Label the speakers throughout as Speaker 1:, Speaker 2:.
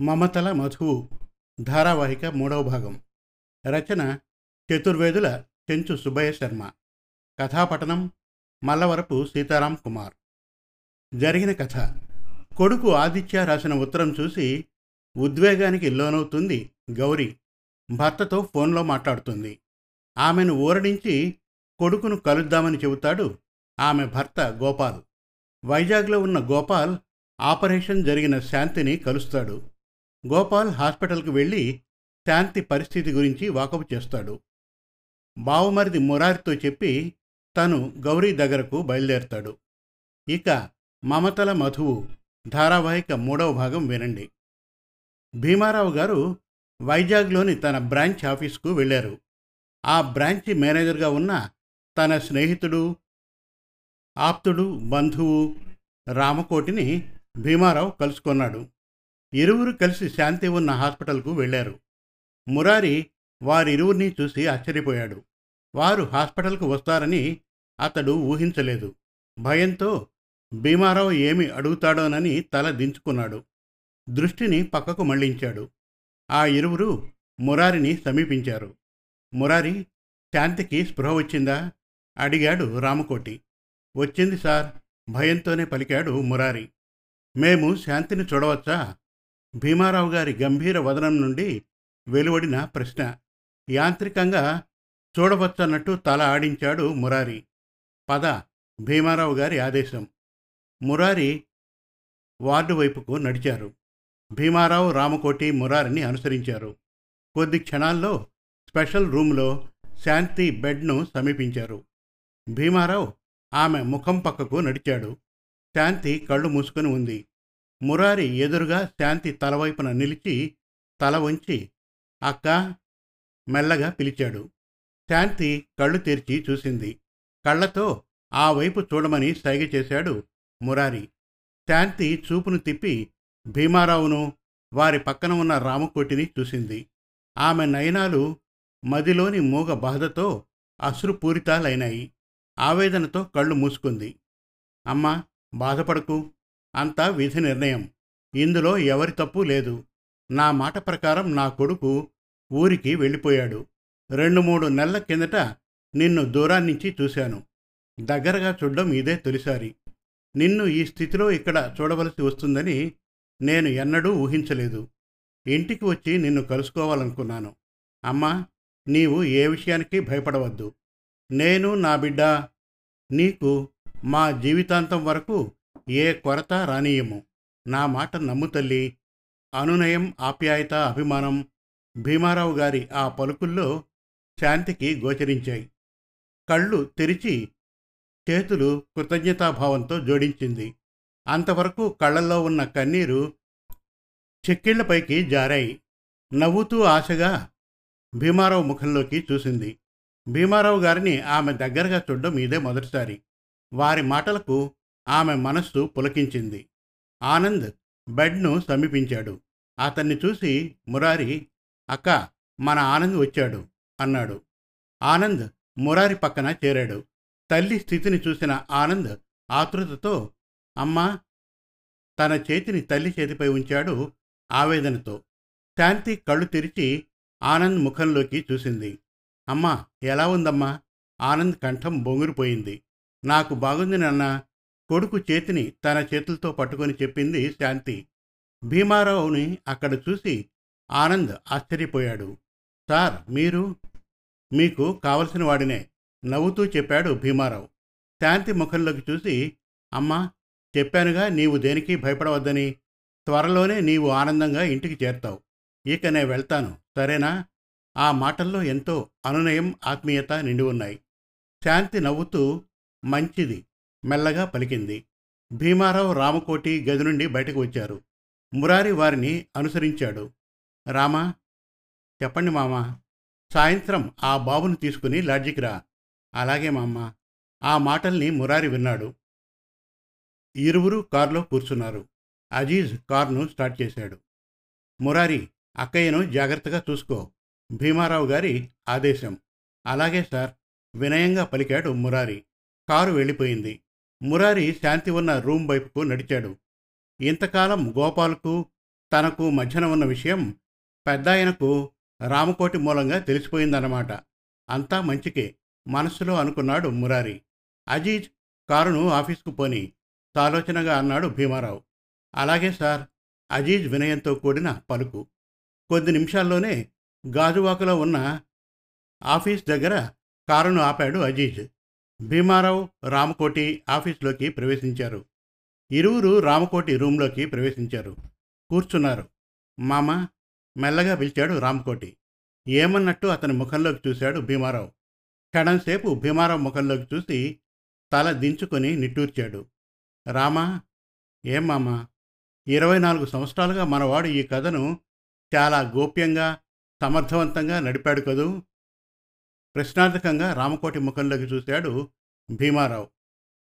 Speaker 1: మమతల మధువు ధారావాహిక మూడవ భాగం. రచన చతుర్వేదుల చెంచు సుబ్బయ్య శర్మ. కథాపఠనం మల్లవరపు సీతారాం కుమార్. జరిగిన కథ. కొడుకు ఆదిత్య రాసిన ఉత్తరం చూసి ఉద్వేగానికి లోనవుతుంది గౌరీ. భర్తతో ఫోన్లో మాట్లాడుతుంది. ఆమెను ఊరడించి కొడుకును కలుద్దామని చెబుతాడు ఆమె భర్త గోపాల్. వైజాగ్లో ఉన్న గోపాల్ ఆపరేషన్ జరిగిన శాంతిని కలుస్తాడు. గోపాల్ హాస్పిటల్కి వెళ్ళి శాంతి పరిస్థితి గురించి వాకపు చేస్తాడు. బావుమరిది మురారితో చెప్పి తను గౌరీ దగ్గరకు బయలుదేరతాడు. ఇక మమతల మధువు ధారావాహిక మూడవ భాగం వినండి. భీమారావు గారు వైజాగ్లోని తన బ్రాంచ్ ఆఫీస్కు వెళ్ళారు. ఆ బ్రాంచి మేనేజర్గా ఉన్న తన స్నేహితుడు ఆప్తుడు బంధువు రామకోటిని భీమారావు కలుసుకున్నాడు. ఇరువురు కలిసి శాంతి ఉన్న హాస్పిటల్కు వెళ్ళారు. మురారి వారిరువురిని చూసి ఆశ్చర్యపోయాడు. వారు హాస్పిటల్కు వస్తారని అతడు ఊహించలేదు. భయంతో భీమారావు ఏమి అడుగుతాడోనని తల దించుకున్నాడు. దృష్టిని పక్కకు మళ్ళించాడు ఆ ఇరువురు మురారిని సమీపించారు. మురారి శాంతికి స్పృహ వచ్చిందా? అడిగాడు రామకోటి. వచ్చింది సార్. భయంతోనే పలికాడు మురారి. మేము శాంతిని చూడవచ్చా? భీమారావు గారి గంభీర వదనం నుండి వెలువడిన ప్రశ్న. యాంత్రికంగా చూడవచ్చన్నట్టు తల ఆడించాడు మురారి. పద భీమారావు గారి ఆదేశం. మురారి వార్డు వైపుకు నడిచారు. భీమారావు రామకోటి మురారిని అనుసరించారు. కొద్ది క్షణాల్లో స్పెషల్ రూమ్లో శాంతి బెడ్ను సమీపించారు. భీమారావు ఆమె ముఖం పక్కకు నడిచాడు. శాంతి కళ్ళు మూసుకొని ఉంది. మురారి ఎదురుగా శాంతి తలవైపున నిలిచి తల వంచి అక్క మెల్లగా పిలిచాడు. శాంతి కళ్ళు తెరిచి చూసింది. కళ్ళతో ఆ వైపు చూడమని సైగ చేశాడు మురారి. శాంతి చూపును తిప్పి భీమారావును వారి పక్కన ఉన్న రామకోటిని చూసింది. ఆమె నయనాలు మదిలోని మూగ బాధతో అశ్రుపూరితాలైనాయి. ఆవేదనతో కళ్ళు మూసుకుంది. అమ్మా బాధపడకు. అంతా విధి నిర్ణయం. ఇందులో ఎవరి తప్పు లేదు. నా మాట ప్రకారం నా కొడుకు ఊరికి వెళ్ళిపోయాడు. రెండు మూడు నెలల కిందట నిన్ను దూరాన్నించి చూశాను. దగ్గరగా చూడడం ఇదే తొలిసారి. నిన్ను ఈ స్థితిలో ఇక్కడ చూడవలసి వస్తుందని నేను ఎన్నడూ ఊహించలేదు. ఇంటికి వచ్చి నిన్ను కలుసుకోవాలనుకున్నాను. అమ్మా నీవు ఏ విషయానికి భయపడవద్దు. నేను నా బిడ్డ నీకు మా జీవితాంతం వరకు ఏ కొరత రానియము. నా మాట నమ్ము తల్లి. అనునయం ఆప్యాయత అభిమానం భీమారావు గారి ఆ పలుకుల్లో శాంతికి గోచరించాయి. కళ్ళు తెరిచి చేతులు కృతజ్ఞతాభావంతో జోడించింది. అంతవరకు కళ్ళల్లో ఉన్న కన్నీరు చెక్కిళ్ళపైకి జారాయి. నవ్వుతూ ఆశగా భీమారావు ముఖంలోకి చూసింది. భీమారావు గారిని ఆమె దగ్గరగా చూడడం ఇదే మొదటిసారి. వారి మాటలకు ఆమె మనస్సు పులకించింది. ఆనంద్ బెడ్ను సమీపించాడు. అతన్ని చూసి మురారి అక్క మన ఆనంద్ వచ్చాడు అన్నాడు. ఆనంద్ మురారి పక్కన చేరాడు. తల్లి స్థితిని చూసిన ఆనంద్ ఆతృతతో అమ్మా తన చేతిని తల్లి చేతిపై ఉంచాడు ఆవేదనతో. శాంతి కళ్ళు తెరిచి ఆనంద్ ముఖంలోకి చూసింది. అమ్మా ఎలా ఉందమ్మా? ఆనంద్ కంఠం బొంగురిపోయింది. నాకు బాగుంది నాన్న. కొడుకు చేతిని తన చేతులతో పట్టుకొని చెప్పింది శాంతి. భీమారావుని అక్కడ చూసి ఆనంద్ ఆశ్చర్యపోయాడు. సార్ మీరు? మీకు కావలసిన వాడినే నవ్వుతూ చెప్పాడు భీమారావు. శాంతి ముఖంలోకి చూసి అమ్మా చెప్పానుగా నీవు దేనికి భయపడవద్దని. త్వరలోనే నీవు ఆనందంగా ఇంటికి చేరతావు. ఇక నేను వెళ్తాను. సరేనా? ఆ మాటల్లో ఎంతో అనునయం ఆత్మీయత నిండి ఉన్నాయి. శాంతి నవ్వుతూ మంచిది. మెల్లగా పలికింది. భీమారావు రామకోటి గది నుండి బయటకు వచ్చారు. మురారి వారిని అనుసరించాడు. రామా చెప్పండి మామా. సాయంత్రం ఆ బాబును తీసుకుని లాడ్జికి రా. అలాగే మామ ఆ మాటల్ని మురారి విన్నాడు. ఇరువురు కారులో కూర్చున్నారు. అజీజ్ కారును స్టార్ట్ చేశాడు. మురారి అక్కయ్యను జాగ్రత్తగా చూసుకో. భీమారావు గారి ఆదేశం. అలాగే సార్ వినయంగా పలికాడు మురారి. కారు వెళ్ళిపోయింది. మురారి శాంతి ఉన్న రూమ్ వైపుకు నడిచాడు. ఇంతకాలం గోపాల్కు తనకు మధ్యన ఉన్న విషయం పెద్దాయనకు రామకోటి మూలంగా తెలిసిపోయిందన్నమాట. అంతా మంచికే మనస్సులో అనుకున్నాడు మురారి. అజీజ్ కారును ఆఫీస్కు పోని సాలోచనగా అన్నాడు భీమారావు. అలాగే సార్ అజీజ్ వినయంతో కూడిన పలుకు. కొద్ది నిమిషాల్లోనే గాజువాకలో ఉన్న ఆఫీస్ దగ్గర కారును ఆపాడు అజీజ్. భీమారావు రామకోటి ఆఫీస్లోకి ప్రవేశించారు. ఇరువురు రామకోటి రూంలోకి ప్రవేశించారు. కూర్చున్నారు. మామ మెల్లగా పిలిచాడు రామకోటి. ఏమన్నట్టు అతని ముఖంలోకి చూశాడు భీమారావు. క్షణంసేపు భీమారావు ముఖంలోకి చూసి తల దించుకొని నిట్టూర్చాడు. రామా ఏం మామా? ఇరవై నాలుగు సంవత్సరాలుగా మనవాడు ఈ కథను చాలా గోప్యంగా సమర్థవంతంగా నడిపాడు కదూ? ప్రశ్నార్థకంగా రామకోటి ముఖంలోకి చూశాడు భీమారావు.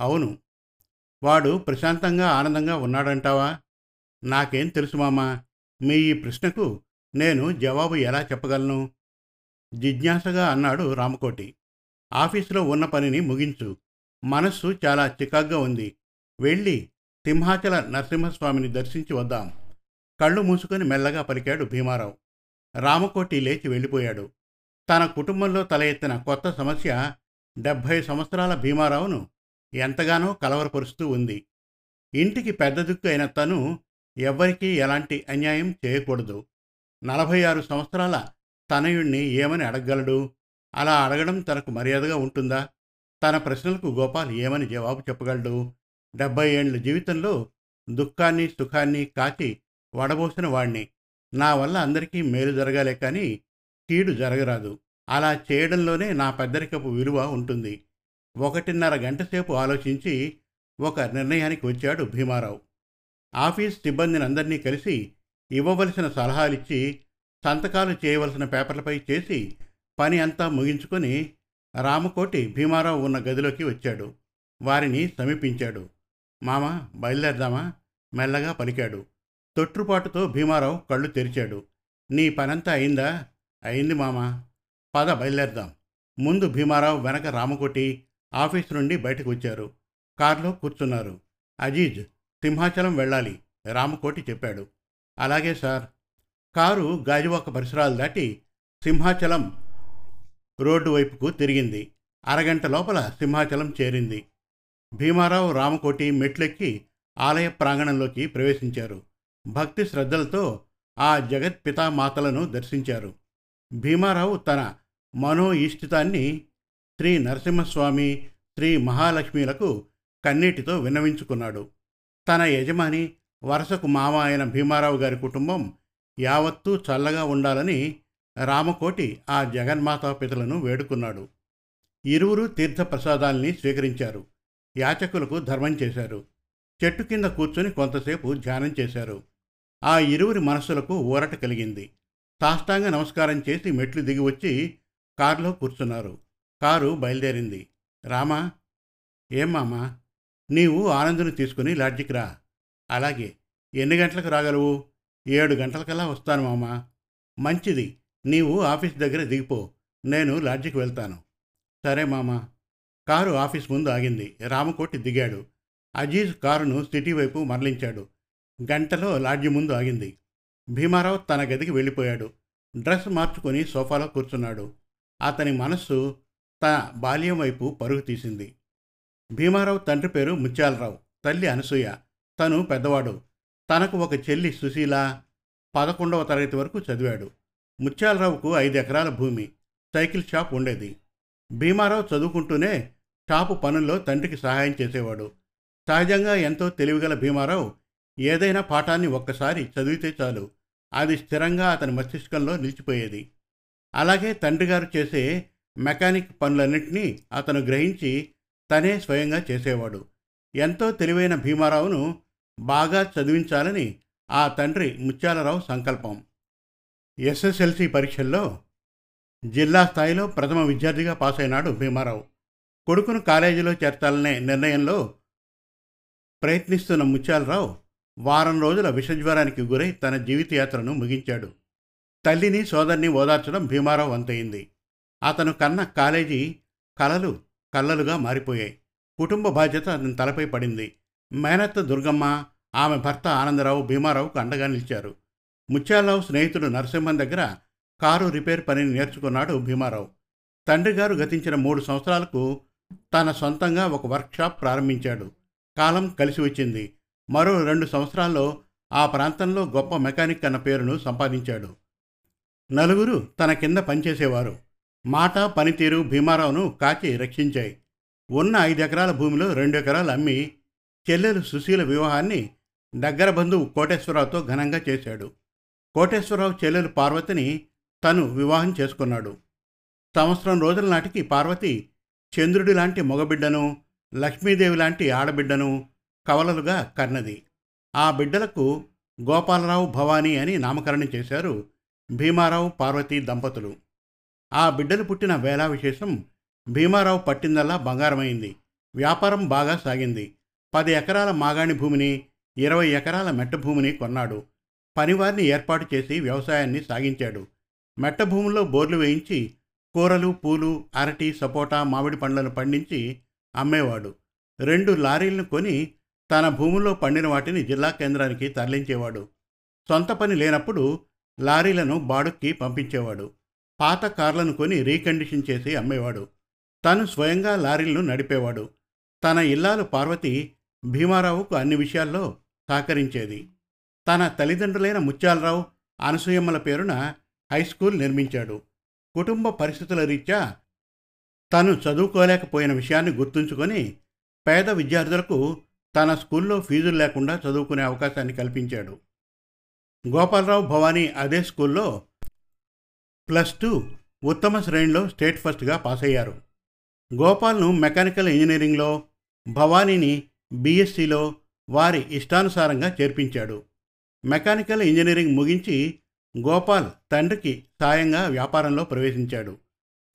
Speaker 1: అవును వాడు ప్రశాంతంగా ఆనందంగా ఉన్నాడంటావా? నాకేం తెలుసు మామా మీ ఈ ప్రశ్నకు నేను జవాబు ఎలా చెప్పగలను? జిజ్ఞాసగా అన్నాడు రామకోటి. ఆఫీసులో ఉన్న పనిని ముగించు. మనస్సు చాలా చికాగ్గా ఉంది. వెళ్ళి సింహాచల నరసింహస్వామిని దర్శించి వద్దాం. కళ్ళు మూసుకొని మెల్లగా పలికాడు భీమారావు. రామకోటి లేచి వెళ్ళిపోయాడు. తన కుటుంబంలో తల ఎత్తిన కొత్త సమస్య డెబ్భై సంవత్సరాల భీమారావును ఎంతగానో కలవరపరుస్తూ ఉంది. ఇంటికి పెద్ద దిక్కు అయిన తను ఎవ్వరికీ ఎలాంటి అన్యాయం చేయకూడదు. నలభై ఆరు సంవత్సరాల తనయుణ్ణి ఏమని అడగగలడు? అలా అడగడం తనకు మర్యాదగా ఉంటుందా? తన ప్రశ్నలకు గోపాల్ ఏమని జవాబు చెప్పగలడు? డెబ్బై ఏండ్ల జీవితంలో దుఃఖాన్ని సుఖాన్ని కాచి వడబోసిన వాణ్ణి. నా వల్ల అందరికీ మేలు జరగాలే కానీ కీడు జరగరాదు. అలా చేయడంలోనే నా పెద్దరికపు విలువ ఉంటుంది. ఒకటిన్నర గంట సేపు ఆలోచించి ఒక నిర్ణయానికి వచ్చాడు భీమారావు. ఆఫీస్ సిబ్బందిని అందరినీ కలిసి ఇవ్వవలసిన సలహాలిచ్చి సంతకాలు చేయవలసిన పేపర్లపై చేసి పని అంతా ముగించుకొని రామకోటి భీమారావు ఉన్న గదిలోకి వచ్చాడు. వారిని సమీపించాడు. మామ బయలుదేరదామా? మెల్లగా పలికాడు. తొట్టుపాటుతో భీమారావు కళ్ళు తెరిచాడు. నీ పనంతా అయిందా? అయింది మామ. పద బయలుదేరదాం. ముందు భీమారావు వెనక రామకోటి ఆఫీస్ నుండి బయటకు వచ్చారు. కారులో కూర్చున్నారు. అజీజ్ సింహాచలం వెళ్ళాలి రామకోటి చెప్పాడు. అలాగే సార్. కారు గాజువాక పరిసరాలు దాటి సింహాచలం రోడ్డు వైపుకు తిరిగింది. అరగంట లోపల సింహాచలం చేరింది. భీమారావు రామకోటి మెట్లెక్కి ఆలయ ప్రాంగణంలోకి ప్రవేశించారు. భక్తి శ్రద్ధలతో ఆ జగత్పితామాతలను దర్శించారు. భీమారావు తన మనో ఇష్టితాన్ని శ్రీ నరసింహస్వామి శ్రీ మహాలక్ష్మిలకు కన్నీటితో విన్నవించుకున్నాడు. తన యజమాని వరసకు మామ అయిన భీమారావు గారి కుటుంబం యావత్తూ చల్లగా ఉండాలని రామకోటి ఆ జగన్మాతాపితలను వేడుకున్నాడు. ఇరువురు తీర్థప్రసాదాల్ని స్వీకరించారు. యాచకులకు ధర్మం చేశారు. చెట్టు కింద కూర్చొని కొంతసేపు ధ్యానం చేశారు. ఆ ఇరువురి మనస్సులకు ఊరట కలిగింది. సాష్టాంగ నమస్కారం చేసి మెట్లు దిగి వచ్చి కారులో కూర్చున్నారు. కారు బయలుదేరింది. రామా ఏం మామా? నీవు ఆనందుని తీసుకుని లాడ్జికి రా. అలాగే. ఎన్ని గంటలకు రాగలవు? ఏడు గంటలకల్లా వస్తాను మామా. మంచిది. నీవు ఆఫీస్ దగ్గర దిగిపో. నేను లాడ్జికి వెళ్తాను. సరే మామా. కారు ఆఫీస్ ముందు ఆగింది. రామకోటి దిగాడు. అజీజ్ కారును సిటీ వైపు మరలించాడు. గంటలో లాడ్జి ముందు ఆగింది. భీమారావు తన గదికి వెళ్ళిపోయాడు. డ్రెస్ మార్చుకొని సోఫాలో కూర్చున్నాడు. అతని మనస్సు తన బాల్యం వైపు పరుగు తీసింది. భీమారావు తండ్రి పేరు ముత్యాలరావు తల్లి అనసూయ. తను పెద్దవాడు. తనకు ఒక చెల్లి సుశీల పదకొండవ తరగతి వరకు చదివాడు. ముత్యాలరావుకు ఐదు ఎకరాల భూమి సైకిల్ షాప్ ఉండేది. భీమారావు చదువుకుంటూనే షాపు పనుల్లో తండ్రికి సహాయం చేసేవాడు. సహజంగా ఎంతో తెలివిగల భీమారావు ఏదైనా పాఠాన్ని ఒక్కసారి చదివితే చాలు. అది స్థిరంగా అతని మస్తిష్కంలో నిలిచిపోయేది. అలాగే తండ్రి గారు చేసే మెకానిక్ పనులన్నింటినీ అతను గ్రహించి తనే స్వయంగా చేసేవాడు. ఎంతో తెలివైన భీమారావును బాగా చదివించాలని ఆ తండ్రి ముత్యాలరావు సంకల్పం. ఎస్ఎస్ఎల్సి పరీక్షల్లో జిల్లా స్థాయిలో ప్రథమ విద్యార్థిగా పాస్ అయినాడు భీమారావు. కొడుకును కాలేజీలో చేర్చాలనే నిర్ణయంలో ప్రయత్నిస్తున్న ముత్యాలరావు వారం రోజుల విషజ్వరానికి గురై తన జీవితయాత్రను ముగించాడు. తల్లిని సోదరిని ఓదార్చడం భీమారావు వంతయింది. అతను కన్న కాలేజీ కలలు కళ్ళలుగా మారిపోయాయి. కుటుంబ బాధ్యత అతని తలపై పడింది. మేనత్త దుర్గమ్మ ఆమె భర్త ఆనందరావు భీమారావుకు అండగా నిలిచారు. ముత్యాలరావు స్నేహితుడు నరసింహన్ దగ్గర కారు రిపేర్ పనిని నేర్చుకున్నాడు భీమారావు. తండ్రి గారు గతించిన మూడు సంవత్సరాలకు తన సొంతంగా ఒక వర్క్షాప్ ప్రారంభించాడు. కాలం కలిసి వచ్చింది. మరో రెండు సంవత్సరాల్లో ఆ ప్రాంతంలో గొప్ప మెకానిక్ అన్న పేరును సంపాదించాడు. నలుగురు తన కింద పనిచేసేవారు. మాట పనితీరు భీమారావును కాచి రక్షించాయి. ఉన్న ఐదు ఎకరాల భూమిలో రెండు ఎకరాలు అమ్మి చెల్లెలు సుశీల వివాహాన్ని దగ్గర బంధువు కోటేశ్వరరావుతో ఘనంగా చేశాడు. కోటేశ్వరరావు చెల్లెలు పార్వతిని తను వివాహం చేసుకున్నాడు. సంవత్సరం రోజుల నాటికి పార్వతి చంద్రుడి లాంటి మగబిడ్డను లక్ష్మీదేవి లాంటి ఆడబిడ్డను కవలలుగా కన్నది ఆ బిడ్డలకు గోపాలరావు భవానీ అని నామకరణం చేశారు భీమారావు పార్వతి దంపతులు. ఆ బిడ్డలు పుట్టిన వేళా విశేషం భీమారావు పట్టిందల్లా బంగారమైంది. వ్యాపారం బాగా సాగింది. పది ఎకరాల మాగాణి భూమిని ఇరవై ఎకరాల మెట్ట భూమిని కొన్నాడు. పనివారిని ఏర్పాటు చేసి వ్యవసాయాన్ని సాగించాడు. మెట్ట భూముల్లో బోర్లు వేయించి కూరలు పూలు అరటి సపోటా మామిడి పండ్లను పండించి అమ్మేవాడు. రెండు లారీలను కొని తన భూముల్లో పండిన వాటిని జిల్లా కేంద్రానికి తరలించేవాడు. సొంత పని లేనప్పుడు లారీలను బాడుక్కి పంపించేవాడు. పాత కార్లను కొని రీకండిషన్ చేసి అమ్మేవాడు. తను స్వయంగా లారీలను నడిపేవాడు. తన ఇల్లాలు పార్వతి భీమారావుకు అన్ని విషయాల్లో సహకరించేది. తన తల్లిదండ్రులైన ముత్యాలరావు అనసూయమ్మల పేరున హై స్కూల్ నిర్మించాడు. కుటుంబ పరిస్థితుల రీత్యా తను చదువుకోలేకపోయిన విషయాన్ని గుర్తుంచుకొని పేద విద్యార్థులకు తన స్కూల్లో ఫీజులు లేకుండా చదువుకునే అవకాశాన్ని కల్పించాడు. గోపాలరావు భవానీ అదే స్కూల్లో ప్లస్ టూ ఉత్తమ శ్రేణిలో స్టేట్ ఫస్ట్గా పాస్ అయ్యారు గోపాల్ను మెకానికల్ ఇంజనీరింగ్లో భవానీని బీఎస్సీలో వారి ఇష్టానుసారంగా చేర్పించాడు. మెకానికల్ ఇంజనీరింగ్ ముగించి గోపాల్ తండ్రికి సాయంగా వ్యాపారంలో ప్రవేశించాడు.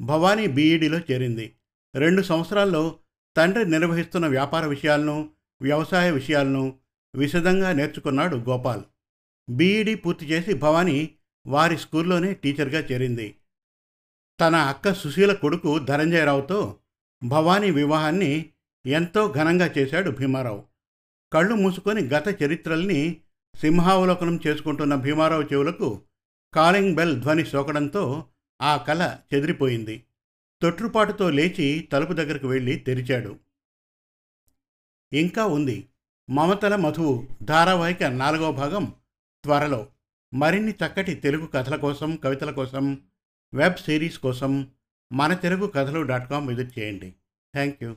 Speaker 1: భవానీ బీఈడీలో చేరింది. రెండు సంవత్సరాల్లో తండ్రి నిర్వహిస్తున్న వ్యాపార విషయాలను వ్యవసాయ విషయాలను విశదంగా నేర్చుకున్నాడు గోపాల్. బీఈడీ పూర్తి చేసి భవానీ వారి స్కూల్లోనే టీచర్గా చేరింది. తన అక్క సుశీల కొడుకు ధనంజయరావుతో భవానీ వివాహాన్ని ఎంతో ఘనంగా చేశాడు భీమారావు. కళ్ళు మూసుకొని గత చరిత్రల్ని సింహావలోకనం చేసుకుంటున్న భీమారావు చెవులకు కాలింగ్ బెల్ ధ్వని సోకడంతో ఆ కళ చెదిరిపోయింది. తొట్రుపాటుతో లేచి తలుపు దగ్గరకు వెళ్ళి తెరిచాడు. ఇంకా ఉంది. మమతల మధువు ధారావాహిక నాలుగవ భాగం త్వరలో. మరిన్ని చక్కటి తెలుగు కథల కోసం కవితల కోసం వెబ్ సిరీస్ కోసం మన తెలుగు కథలు డాట్ కామ్ విజిట్ చేయండి. Thank you